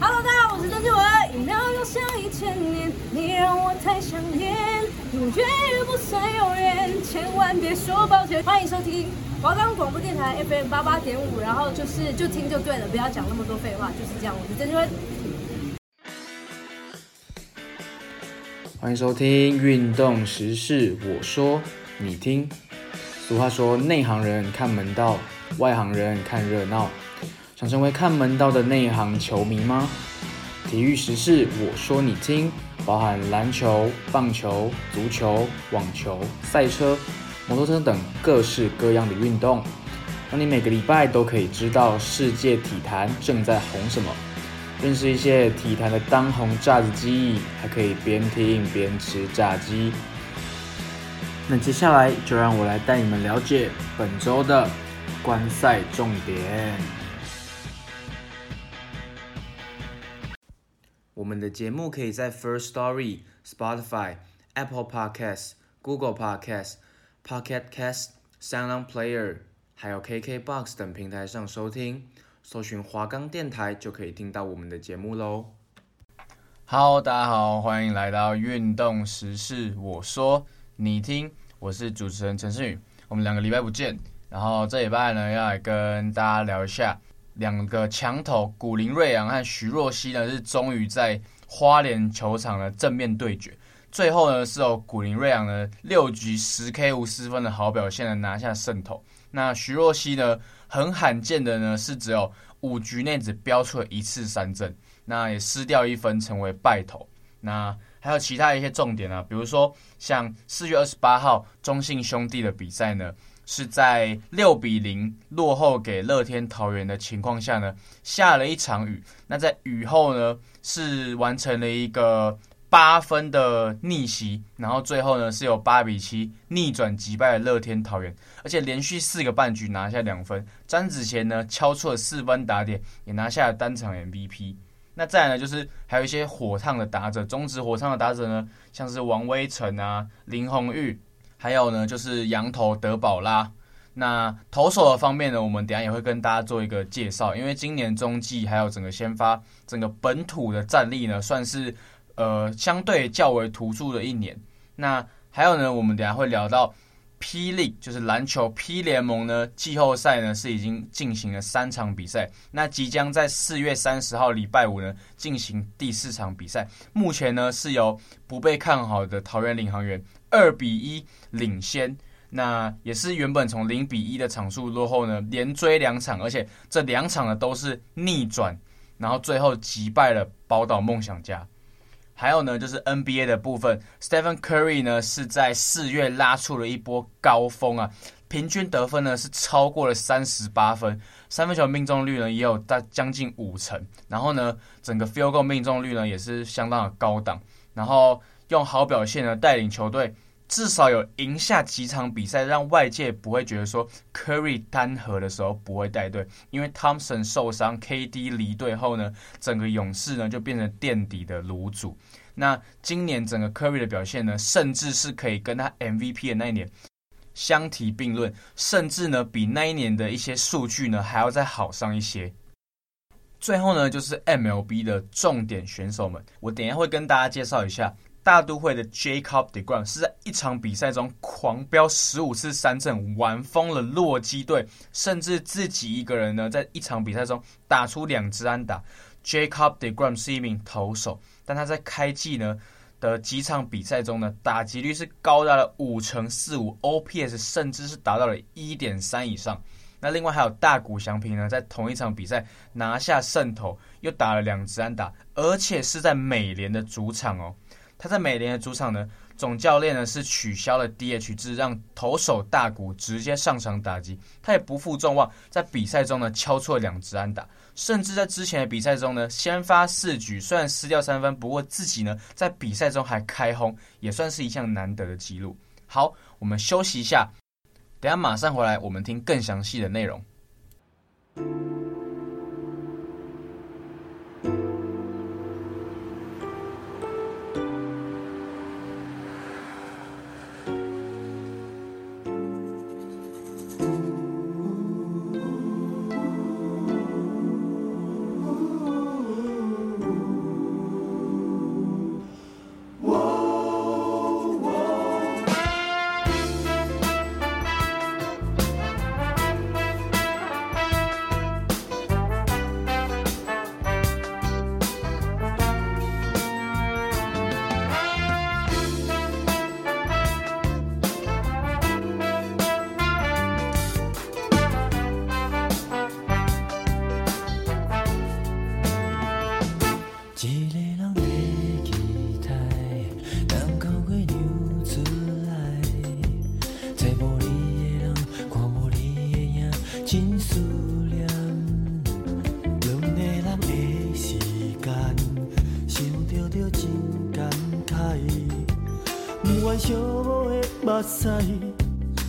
Hello，大家好，我是曾志文。一秒钟像一千年，你让我太想念，永远也不算永远，千万别说抱歉。欢迎收听华冈广播电台 FM 八八点五，然后就是就听就对了，不要讲那么多废话，就是这样。我是曾志文。欢迎收听运动时事，我说你听。俗话说，内行人看门道，外行人看热闹。想成为看门道的内行球迷吗？体育时事，我说你听，包含篮球、棒球、足球、网球、赛车、摩托车等各式各样的运动，让你每个礼拜都可以知道世界体坛正在红什么，认识一些体坛的当红炸子鸡，还可以边听边吃炸鸡。那接下来就让我来带你们了解本周的观赛重点。我们的节目可以在 First Story、Spotify、Apple Podcasts、Google Podcasts、Pocket Casts、SoundPlayer，还有 KKBox 等平台上收听。搜寻华冈电台就可以听到我们的节目喽。Hello，大家好，欢迎来到运动时事，我说你听，我是主持人陈世宇。我们两个礼拜不见，然后这礼拜呢要来跟大家聊一下。两个强投古林瑞阳和徐若曦呢，是终于在花莲球场的正面对决。最后呢，是由古林瑞阳呢六局十 K 无失分的好表现呢拿下胜投。那徐若曦呢，很罕见的呢是只有五局内只飙出了一次三振，那也失掉一分成为败投。那还有其他一些重点啊，比如说像四月二十八号中信兄弟的比赛呢。是在六比零落后给乐天桃园的情况下呢，下了一场雨。那在雨后呢，是完成了一个八分的逆袭，然后最后呢是有八比七逆转击败了乐天桃园，而且连续四个半局拿下两分。詹子贤呢敲出了四分打点，也拿下了单场 MVP。那再呢，就是还有一些火烫的打者，中职火烫的打者呢，像是王威晨啊、林红玉。还有呢，就是洋投德保拉。那投手的方面呢，我们等下也会跟大家做一个介绍。因为今年中季还有整个先发，整个本土的战力呢，算是呃相对较为突出的一年。那还有呢，我们等下会聊到霹雳就是篮球 P 联盟呢，季后赛呢是已经进行了三场比赛，那即将在四月三十号礼拜五呢进行第四场比赛。目前呢是由不被看好的桃园领航员。二比一领先，那也是原本从零比一的场数落后呢，连追两场，而且这两场呢都是逆转，然后最后击败了宝岛梦想家。还有呢，就是 NBA 的部分，Stephen Curry 呢是在四月拉出了一波高峰啊，平均得分呢是超过了三十八分，三分球命中率呢也有大将近五成，然后呢整个 Field Goal 命中率呢也是相当的高档，然后。用好表现呢，带领球队至少有赢下几场比赛，让外界不会觉得说 Curry 单核的时候不会带队，因为 Thompson 受伤，KD 离队后呢，整个勇士呢就变成垫底的炉主。那今年整个 Curry 的表现呢，甚至是可以跟他 MVP 的那一年相提并论，甚至呢比那一年的一些数据呢还要再好上一些。最后呢，就是 MLB 的重点选手们，我等一下会跟大家介绍一下。大都会的 Jacob deGrom 是在一场比赛中狂飙十五次三振，玩疯了洛基队，甚至自己一个人呢，在一场比赛中打出两支安打。Jacob deGrom 是一名投手，但他在开季呢的几场比赛中呢，打击率是高达了五成四五，OPS 甚至是达到了一点三以上。那另外还有大谷翔平呢，在同一场比赛拿下胜投，又打了两支安打，而且是在美联的主场哦。他在美联的主场呢，总教练呢是取消了 DH 制，让投手大谷直接上场打击。他也不负众望，在比赛中呢敲出了两支安打，甚至在之前的比赛中呢，先发四局虽然失掉三分，不过自己呢在比赛中还开轰，也算是一项难得的记录。好，我们休息一下，等下马上回来，我们听更详细的内容。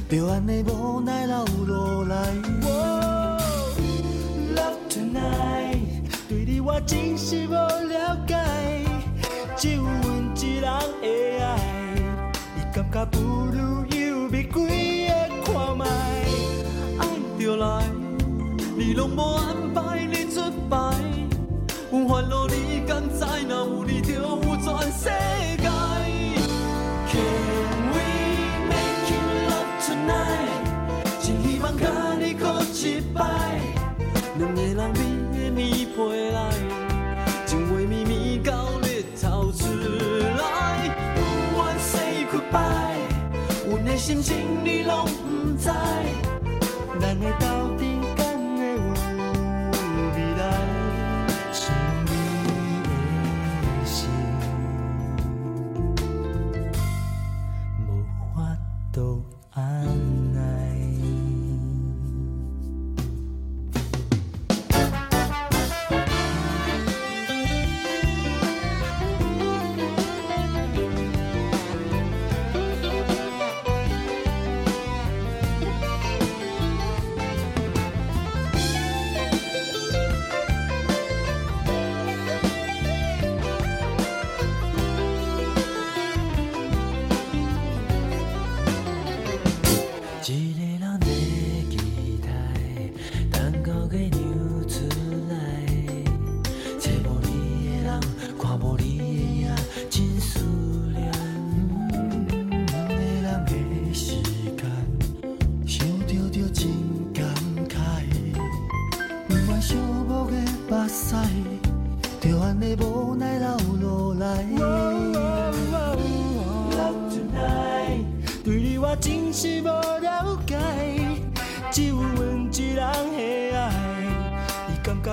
就安尼无奈流落来。Love tonight，对你我真是无了解，只有阮一人会爱，你感觉不如犹未几个看觅，爱就来，你拢无安排心情你拢不知，咱的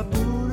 不。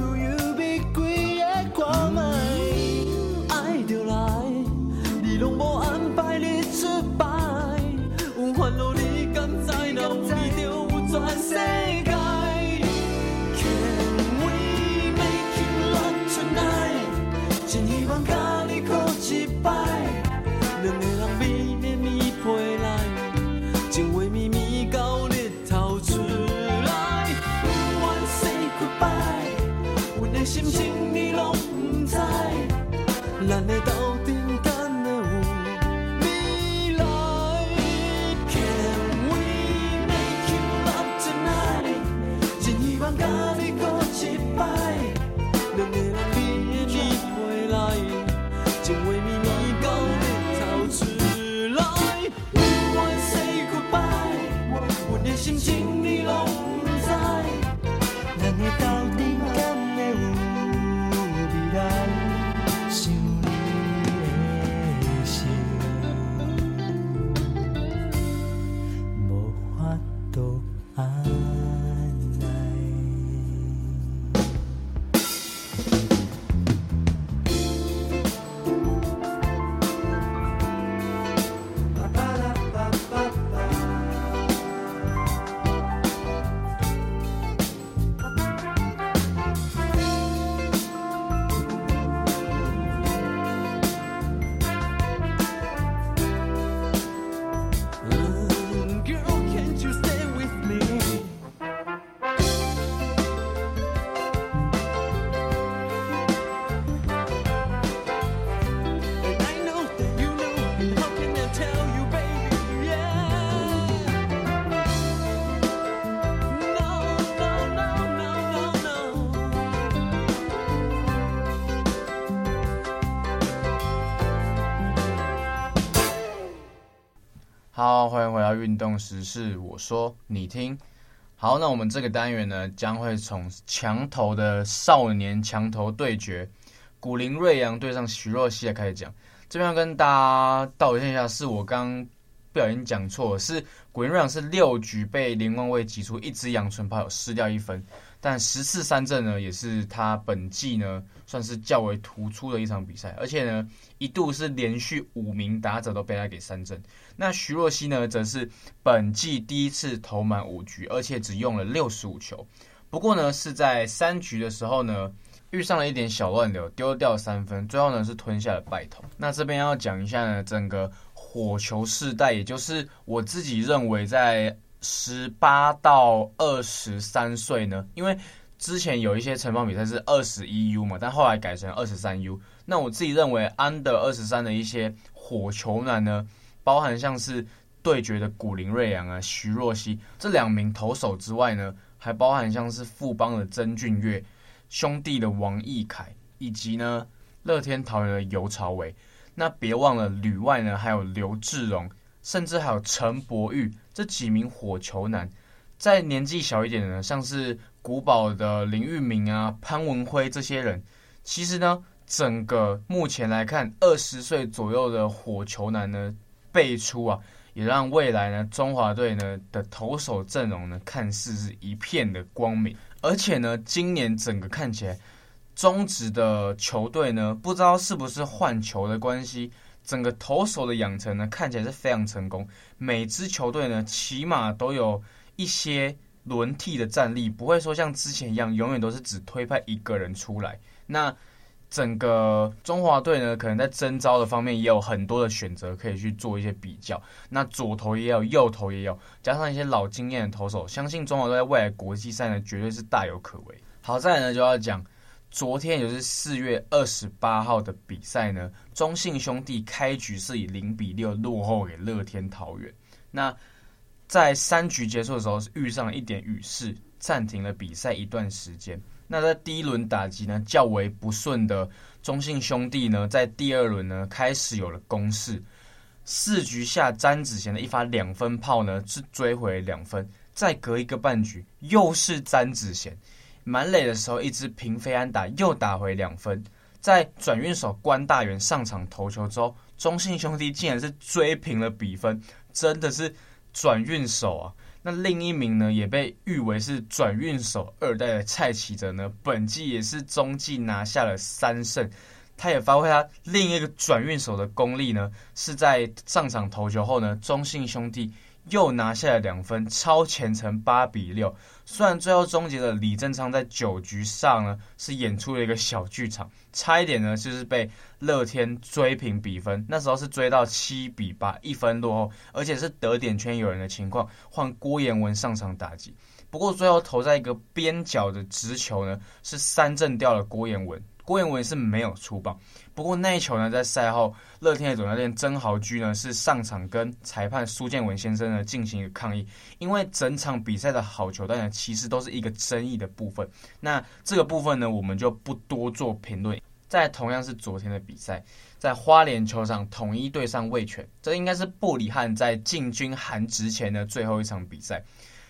好，欢迎回到运动时事，我说你听。好，那我们这个单元呢，将会从墙头的少年墙头对决，古林瑞阳对上徐若曦来开始讲。这边要跟大家道歉一下，是我刚不小心讲错，是古林瑞阳是六局被林汶纬击出一支阳春炮，有失掉一分。但十次三振呢，也是他本季呢算是较为突出的一场比赛，而且呢一度是连续五名打者都被他给三振。那徐若曦呢，则是本季第一次投满五局，而且只用了六十五球。不过呢是在三局的时候呢遇上了一点小乱流，丢掉三分，最后呢是吞下了败投。那这边要讲一下呢整个火球世代，也就是我自己认为在十八到二十三岁呢，因为之前有一些城邦比赛是二十一 U 嘛，但后来改成二十三 U。那我自己认为 Under 二十三的一些火球男呢，包含像是对决的古林瑞阳啊、徐若曦这两名投手之外呢，还包含像是富邦的曾俊岳、兄弟的王奕凯，以及呢乐天桃园的游朝伟。那别忘了旅外呢，还有刘志荣，甚至还有陈柏宇这几名火球男。在年纪小一点的，像是古堡的林玉明啊、潘文辉这些人，其实呢，整个目前来看，二十岁左右的火球男呢辈出啊，也让未来呢中华队呢的投手阵容呢看似是一片的光明。而且呢，今年整个看起来。中职的球队呢，不知道是不是换球的关系，整个投手的养成呢，看起来是非常成功。每支球队呢，起码都有一些轮替的战力，不会说像之前一样，永远都是只推派一个人出来。那整个中华队呢，可能在征召的方面也有很多的选择可以去做一些比较。那左投也有，右投也有，加上一些老经验的投手，相信中华队在未来国际赛呢，绝对是大有可为。好，再来呢就要讲。昨天也就是四月二十八号的比赛呢，中信兄弟开局是以零比六落后给乐天桃园。那在三局结束的时候，是遇上了一点雨势，暂停了比赛一段时间。那在第一轮打击呢较为不顺的中信兄弟呢，在第二轮呢开始有了攻势。四局下詹子贤的一发两分炮呢是追回两分，再隔一个半局又是詹子贤。满垒的时候，一支平飞安打又打回两分。在转运手关大元上场投球之后，中信兄弟竟然是追平了比分，真的是转运手啊！那另一名呢，也被誉为是转运手二代的蔡奇哲呢，本季也是中继拿下了三胜。他也发挥他另一个转运手的功力呢，是在上场投球后呢，中信兄弟。又拿下了两分，超前成八比六。虽然最后终结的李正昌在九局上呢是演出了一个小剧场，差一点呢就是被乐天追平比分。那时候是追到七比八，一分落后，而且是得点圈有人的情况，换郭彦文上场打击。不过最后投在一个边角的直球呢，是三振掉了郭彦文。郭彦文是没有出棒，不过那一球呢，在赛后乐天的总教练曾豪居呢是上场跟裁判苏建文先生呢进行一个抗议，因为整场比赛的好球带呢其实都是一个争议的部分，那这个部分呢我们就不多做评论。在同样是昨天的比赛，在花莲球场统一对上味全，这应该是布里汉在进军韩职前的最后一场比赛，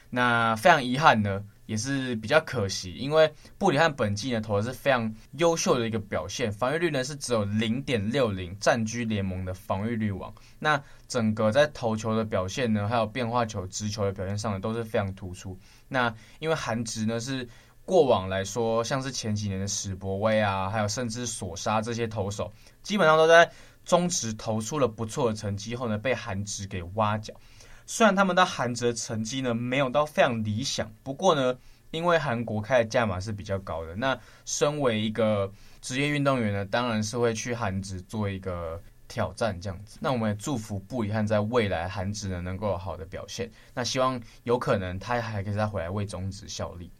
那非常遗憾呢。也是比较可惜，因为布里汉本季呢投的是非常优秀的一个表现，防御率呢是只有零点六零，占据联盟的防御率王。那整个在投球的表现呢，还有变化球、直球的表现上呢，都是非常突出。那因为韩职呢是过往来说，像是前几年的史博威啊，还有甚至索沙这些投手，基本上都在中职投出了不错的成绩后呢，被韩职给挖角。虽然他们的韩职成绩呢没有到非常理想，不过呢，因为韩国开的价码是比较高的，那身为一个职业运动员呢，当然是会去韩职做一个挑战这样子。那我们也祝福布里汉在未来韩职呢能够有好的表现。那希望有可能他还可以再回来为中职效力。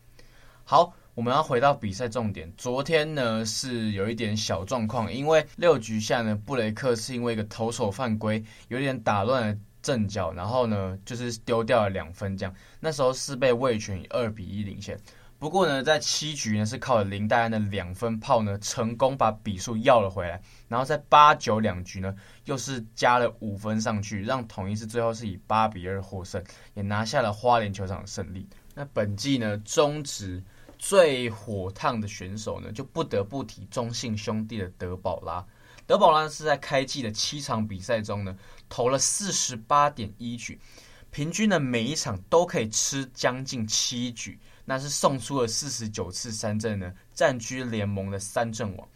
好，我们要回到比赛重点。昨天呢是有一点小状况，因为六局下呢布雷克是因为一个投手犯规，有点打乱了。阵脚，然后呢，就是丢掉了两分，这样。那时候是被魏全以二比一领先。不过呢，在七局呢，是靠林黛安的两分炮呢，成功把比数要了回来。然后在八九两局呢，又是加了五分上去，让统一是最后是以八比二获胜，也拿下了花莲球场的胜利。那本季呢，中职最火烫的选手呢，就不得不提中信兄弟的德保拉。德保拉是在开季的七场比赛中呢，投了四十八点一局，平均呢每一场都可以吃将近七局，那是送出了四十九次三振呢，占据联盟的三振王。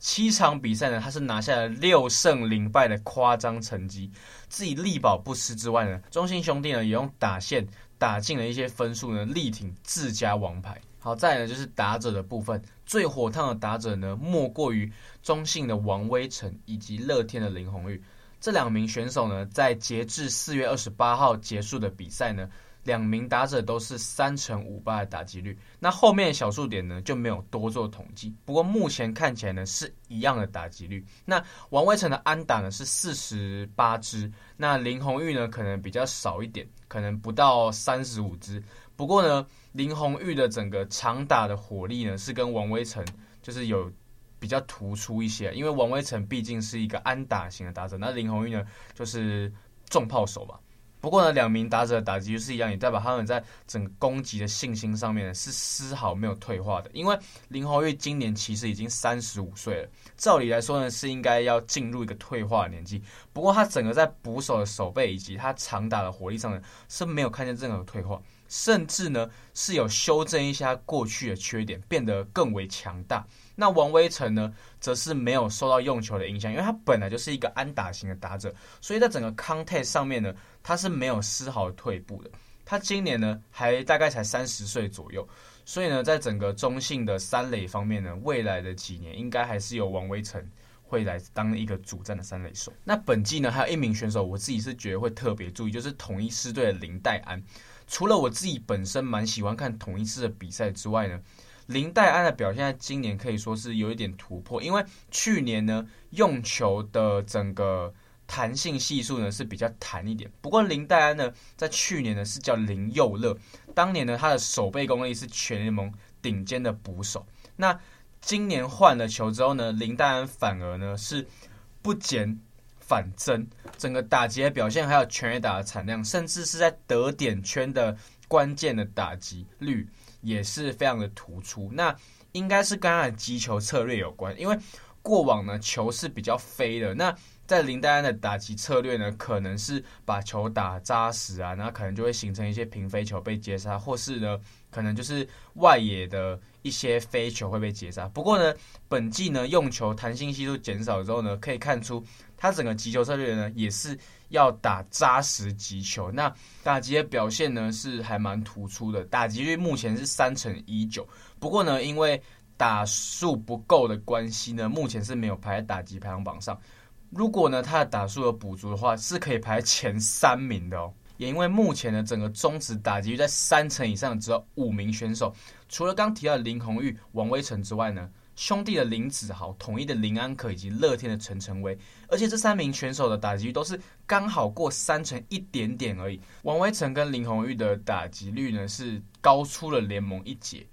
七场比赛呢，他是拿下了六胜零败的夸张成绩，自己力保不失之外呢，中信兄弟呢也用打线打进了一些分数呢，力挺自家王牌。好，再来呢就是打者的部分，最火烫的打者呢，莫过于中信的王威晨以及乐天的林泓玉。这两名选手呢，在截至四月二十八号结束的比赛呢，两名打者都是三成五八的打击率。那后面小数点呢就没有多做统计。不过目前看起来呢是一样的打击率。那王威晨的安打呢是四十八支，那林泓玉呢可能比较少一点，可能不到三十五支。不过呢，林泓育的整个长打的火力呢是跟王威晨就是有比较突出一些。因为王威晨毕竟是一个安打型的打者，那林泓育呢就是重炮手嘛。不过呢，两名打者的打击就是一样，也代表他们在整个攻击的信心上面是丝毫没有退化的。因为林泓育今年其实已经三十五岁了，照理来说呢是应该要进入一个退化的年纪。不过他整个在捕手的手背以及他长打的火力上呢是没有看见任何退化，甚至呢是有修正一下过去的缺点，变得更为强大。那王威晨呢，则是没有受到用球的影响，因为他本来就是一个安打型的打者，所以在整个 contact 上面呢，他是没有丝毫退步的。他今年呢，还大概才三十岁左右，所以呢，在整个中信的三垒方面呢，未来的几年应该还是由王威晨会来当一个主战的三垒手。那本季呢，还有一名选手，我自己是觉得会特别注意，就是统一师队的林黛安。除了我自己本身蛮喜欢看同一次的比赛之外呢。林黛安的表现在今年可以说是有一点突破，因为去年呢用球的整个弹性系数呢是比较弹一点。不过林黛安呢在去年呢是叫林佑乐，当年呢他的守备功力是全联盟顶尖的捕手。那今年换了球之后呢，林黛安反而呢是不减反增，整个打击的表现还有全垒打的产量，甚至是在得点圈的关键的打击率。也是非常的突出，那应该是跟他的击球策略有关，因为过往呢球是比较飞的，那在林丹安的打击策略呢，可能是把球打扎实啊，那可能就会形成一些平飞球被截杀，或是呢可能就是外野的一些飞球会被截杀。不过呢，本季呢用球弹性系数减少之后呢，可以看出他整个击球策略呢也是。要打扎实击球，那打击的表现呢是还蛮突出的，打击率目前是三成一九。不过呢，因为打数不够的关系呢，目前是没有排在打击排行榜上。如果呢他的打数有补足的话，是可以排前三名的哦。也因为目前的整个中职打击率在三成以上，只有五名选手，除了刚提到的林泓育、王威晨之外呢。兄弟的林子豪、统一的林安可以及乐天的陈晨威，而且这三名选手的打击率都是刚好过三成一点点而已。王威晨跟林泓育的打击率呢是高出了联盟一截。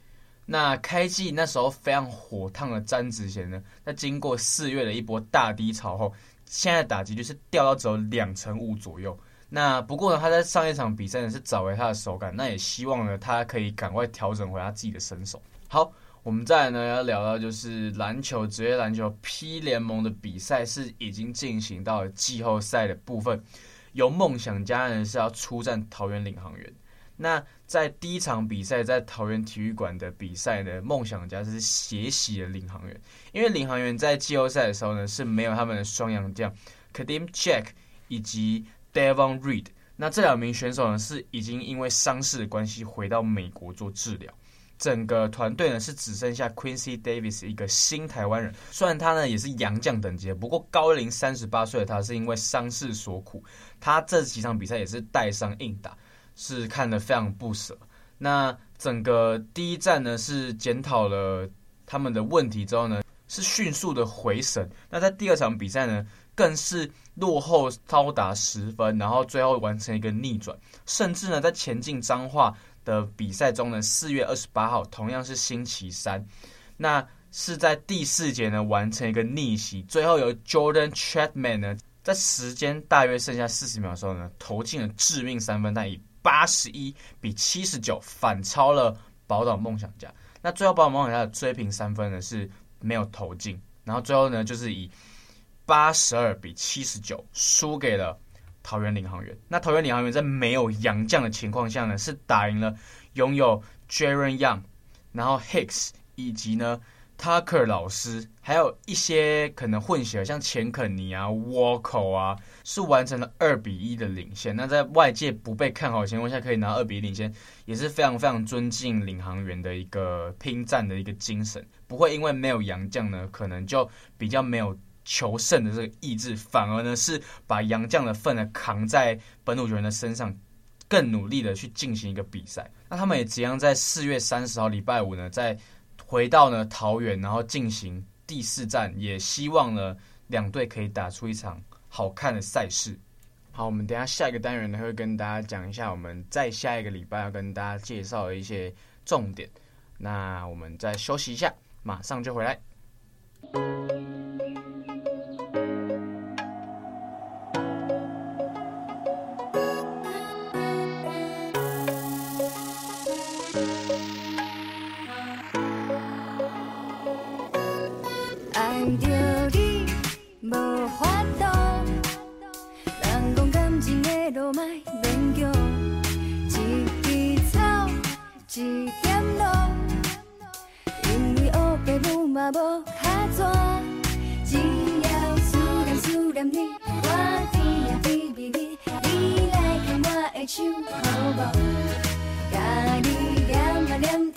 那开季那时候非常火烫的詹子贤呢，在经过四月的一波大低潮后，现在打击率是掉到只有两成五左右。那不过呢，他在上一场比赛呢是找回他的手感，那也希望呢他可以赶快调整回他自己的身手。好。我们再来呢要聊到就是篮球，职业篮球 P 联盟的比赛是已经进行到了季后赛的部分，由梦想家人是要出战桃园领航员。那在第一场比赛在桃园体育馆的比赛呢，梦想家是血洗了领航员，因为领航员在季后赛的时候呢是没有他们的双洋将 Kadeem Jack 以及 Davon Reed，那这两名选手呢是已经因为伤势的关系回到美国做治疗。整个团队呢是只剩下 Quincy Davis 一个新台湾人，虽然他呢也是洋将等级，不过高龄三十八岁的他是因为伤势所苦，他这几场比赛也是带伤硬打，是看得非常不舍。那整个第一站呢是检讨了他们的问题之后呢，是迅速的回神。那在第二场比赛呢，更是落后高达十分，然后最后完成一个逆转，甚至呢在前进彰化。的比赛中呢，四月二十八号同样是星期三，那是在第四节呢完成一个逆袭，最后由 Jordan Chapman 呢在时间大约剩下四十秒的时候呢投进了致命三分，但以八十一比七十九反超了宝岛梦想家。那最后宝岛梦想家的追平三分呢是没有投进，然后最后呢就是以八十二比七十九输给了。桃园领航员，那桃园领航员在没有洋将的情况下呢，是打赢了拥有 Jaren Young，然后 Hicks 以及呢 Tucker 老师，还有一些可能混血，像钱肯尼啊、Walker 啊，是完成了二比一的领先。那在外界不被看好的情况下，可以拿二比一领先，也是非常非常尊敬领航员的一个拼战的一个精神，不会因为没有洋将呢，可能就比较没有。求胜的这个意志，反而呢是把洋将的份呢扛在本土球员的身上，更努力的去进行一个比赛。那他们也即将在四月三十号礼拜五呢，在回到呢桃园，然后进行第四战，也希望呢两队可以打出一场好看的赛事。好，我们等下下一个单元呢会跟大家讲一下我们在下一个礼拜要跟大家介绍的一些重点。那我们再休息一下，马上就回来。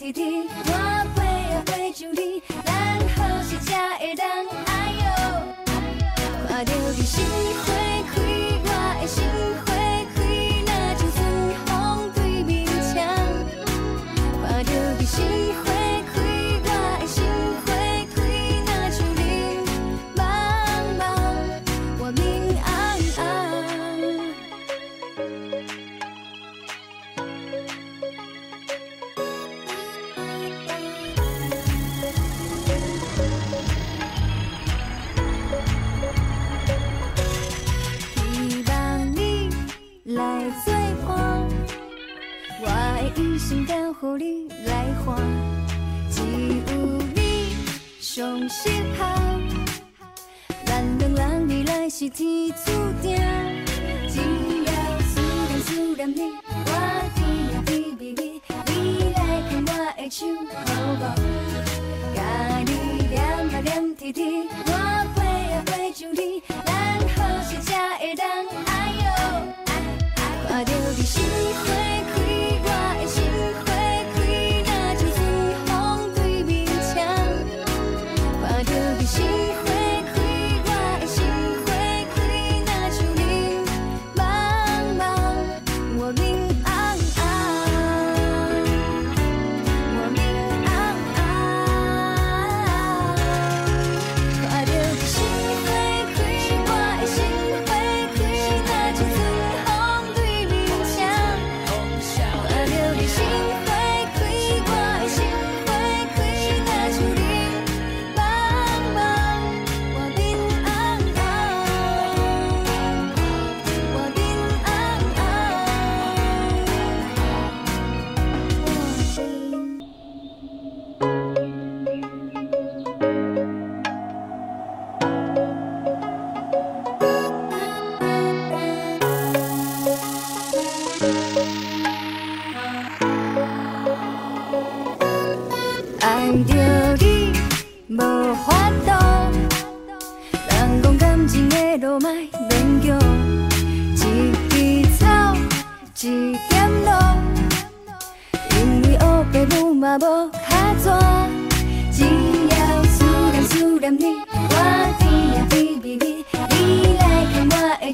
啊的一生交予你来换，只有你上适合。咱两人未来是天注定，只要思念思念你，我甜呀甜蜜蜜，你来牵我的手好无？甲你黏啊黏贴贴，我飞啊飞上你，咱好时才会当哎哟，看着你心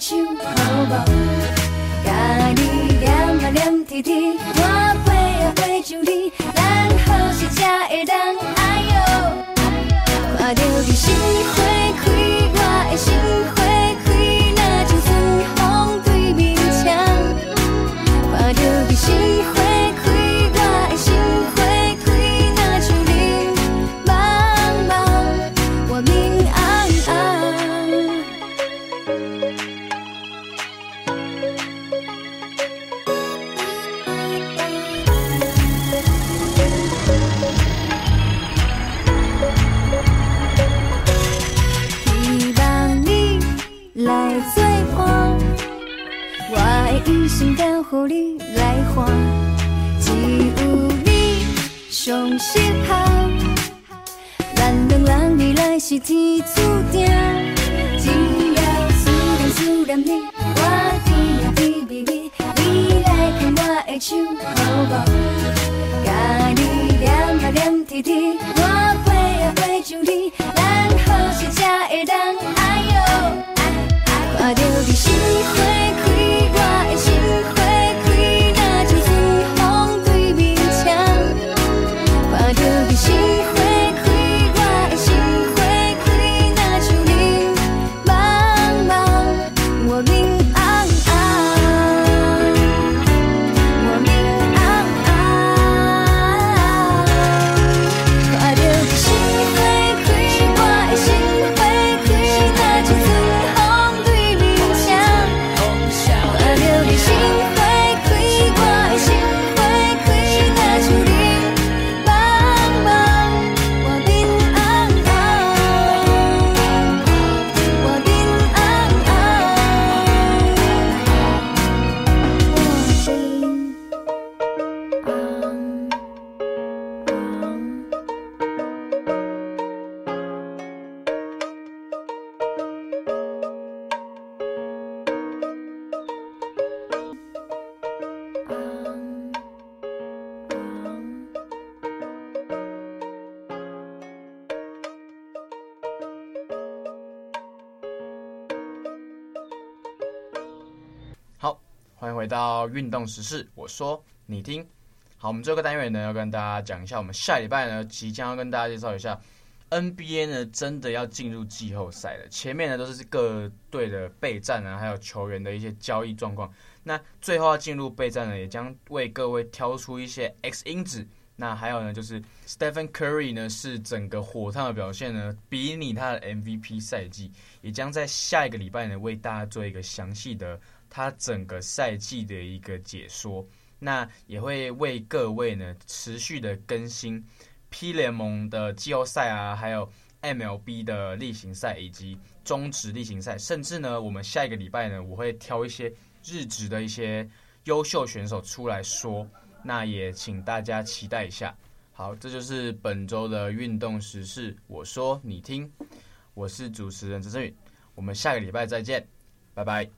看着你心花开，我的心时候，咱两人未来是天注定。只要思念思念你，我甜蜜蜜，你来牵我的手，好不？甲你点啊点滴滴，我飞呀飞上天，咱何时才会当？哎呦，看着你心花。回到运动时事，我说你听。好，我们这个单元呢，要跟大家讲一下，我们下礼拜呢，即将要跟大家介绍一下 NBA 呢，真的要进入季后赛了。前面呢都是各队的备战啊，还有球员的一些交易状况。那最后要进入备战呢，也将为各位挑出一些 X 因子。那还有呢，就是 Stephen Curry 呢，是整个火烫的表现呢，比拟他的 MVP 赛季，也将在下一个礼拜呢，为大家做一个详细的他整个赛季的一个解说。那也会为各位呢持续的更新 P 联盟的季后赛啊，还有 MLB 的例行赛以及中职例行赛，甚至呢，我们下一个礼拜呢，我会挑一些。日职的一些优秀选手出来说，那也请大家期待一下。好，这就是本周的运动时事，我说你听，我是主持人陈振宇，我们下个礼拜再见，拜拜。